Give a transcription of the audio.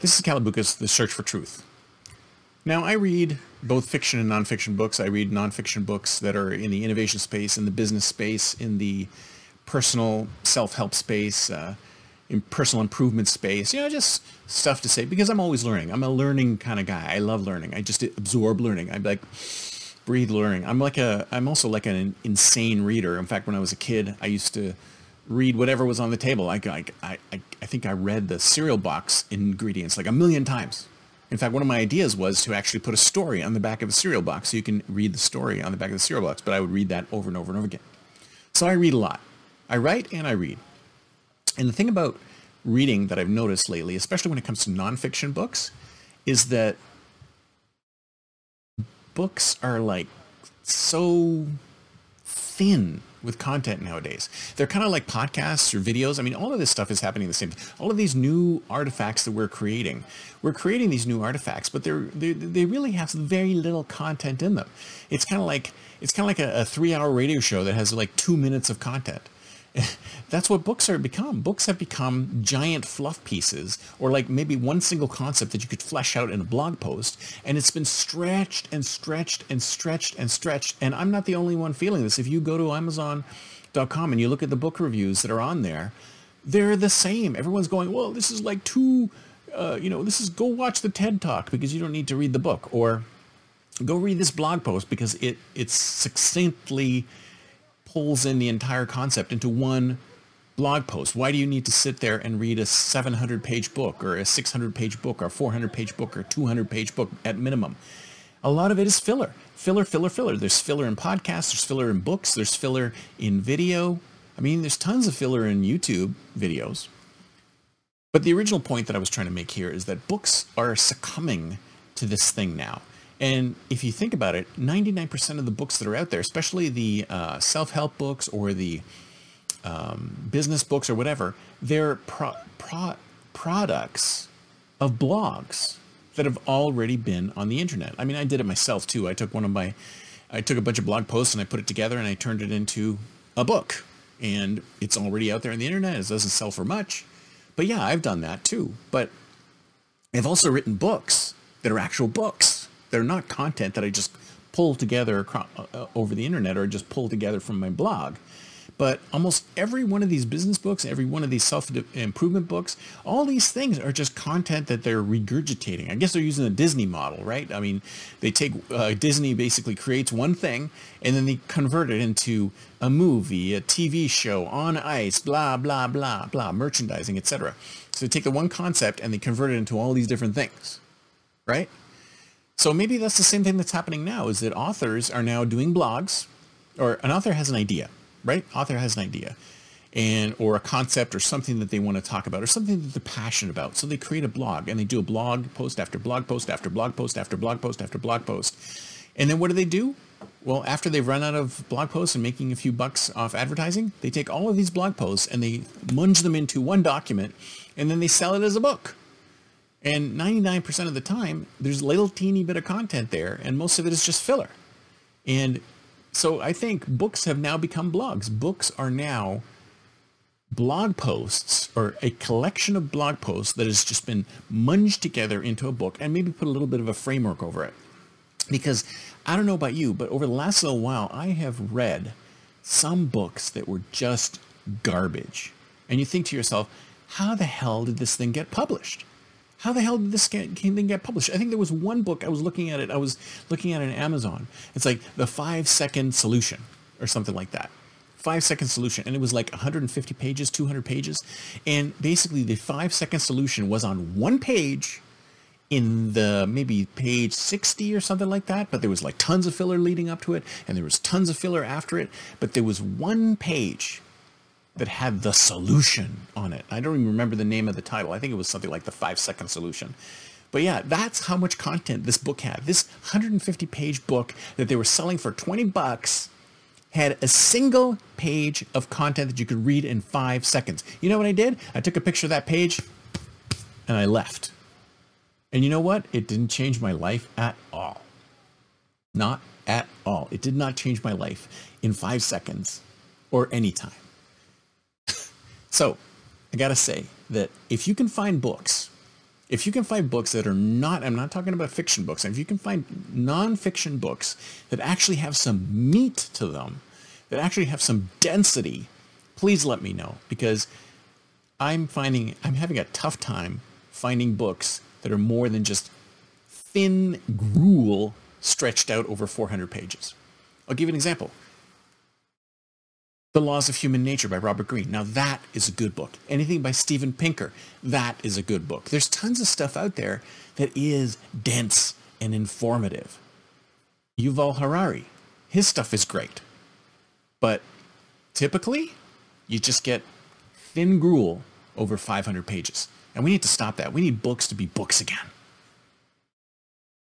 This is Calabucas, The Search for Truth. Now, I read both fiction and nonfiction books. I read nonfiction books that are in the innovation space, in the business space, in the personal self-help space, uh, in personal improvement space. You know, just stuff to say because I'm always learning. I'm a learning kind of guy. I love learning. I just absorb learning. I'm like breathe learning. I'm like a. I'm also like an insane reader. In fact, when I was a kid, I used to read whatever was on the table. I, I, I, I think I read the cereal box ingredients like a million times. In fact, one of my ideas was to actually put a story on the back of a cereal box so you can read the story on the back of the cereal box, but I would read that over and over and over again. So I read a lot. I write and I read. And the thing about reading that I've noticed lately, especially when it comes to nonfiction books, is that books are like so thin with content nowadays. They're kind of like podcasts or videos. I mean, all of this stuff is happening the same. All of these new artifacts that we're creating, we're creating these new artifacts, but they're, they they really have very little content in them. It's kind of like it's kind of like a, a three-hour radio show that has like two minutes of content. that's what books are become. Books have become giant fluff pieces or like maybe one single concept that you could flesh out in a blog post and it's been stretched and stretched and stretched and stretched and I'm not the only one feeling this. If you go to amazon.com and you look at the book reviews that are on there, they're the same. Everyone's going, well, this is like too, uh, you know, this is go watch the TED Talk because you don't need to read the book or go read this blog post because it it's succinctly pulls in the entire concept into one blog post. Why do you need to sit there and read a 700 page book or a 600 page book or 400 page book or 200 page book at minimum? A lot of it is filler. Filler, filler, filler. There's filler in podcasts, there's filler in books, there's filler in video. I mean, there's tons of filler in YouTube videos. But the original point that I was trying to make here is that books are succumbing to this thing now. And if you think about it, 99% of the books that are out there, especially the uh, self-help books or the um, business books or whatever, they're pro- pro- products of blogs that have already been on the internet. I mean, I did it myself too. I took one of my, I took a bunch of blog posts and I put it together and I turned it into a book. And it's already out there on the internet. It doesn't sell for much. But yeah, I've done that too. But I've also written books that are actual books they're not content that I just pull together uh, over the internet or just pull together from my blog. But almost every one of these business books, every one of these self-improvement books, all these things are just content that they're regurgitating. I guess they're using the Disney model, right? I mean, they take uh, Disney basically creates one thing and then they convert it into a movie, a TV show, on ice, blah blah blah blah, merchandising, etc. So they take the one concept and they convert it into all these different things, right? So maybe that's the same thing that's happening now is that authors are now doing blogs or an author has an idea, right? Author has an idea and or a concept or something that they want to talk about or something that they're passionate about. So they create a blog and they do a blog post after blog post after blog post after blog post after blog post. And then what do they do? Well, after they've run out of blog posts and making a few bucks off advertising, they take all of these blog posts and they munge them into one document and then they sell it as a book. And 99% of the time, there's a little teeny bit of content there, and most of it is just filler. And so I think books have now become blogs. Books are now blog posts or a collection of blog posts that has just been munged together into a book and maybe put a little bit of a framework over it. Because I don't know about you, but over the last little while, I have read some books that were just garbage. And you think to yourself, how the hell did this thing get published? How the hell did this thing get published? I think there was one book I was looking at it. I was looking at it on Amazon. It's like the five second solution or something like that. Five second solution. And it was like 150 pages, 200 pages. And basically the five second solution was on one page in the maybe page 60 or something like that. But there was like tons of filler leading up to it. And there was tons of filler after it. But there was one page that had the solution on it. I don't even remember the name of the title. I think it was something like the five second solution. But yeah, that's how much content this book had. This 150 page book that they were selling for 20 bucks had a single page of content that you could read in five seconds. You know what I did? I took a picture of that page and I left. And you know what? It didn't change my life at all. Not at all. It did not change my life in five seconds or any time. So I got to say that if you can find books if you can find books that are not, I'm not talking about fiction books, if you can find nonfiction books that actually have some meat to them, that actually have some density, please let me know because I'm finding, I'm having a tough time finding books that are more than just thin gruel stretched out over 400 pages. I'll give you an example. The Laws of Human Nature by Robert Greene. Now that is a good book. Anything by Steven Pinker, that is a good book. There's tons of stuff out there that is dense and informative. Yuval Harari, his stuff is great. But typically, you just get thin gruel over 500 pages. And we need to stop that. We need books to be books again.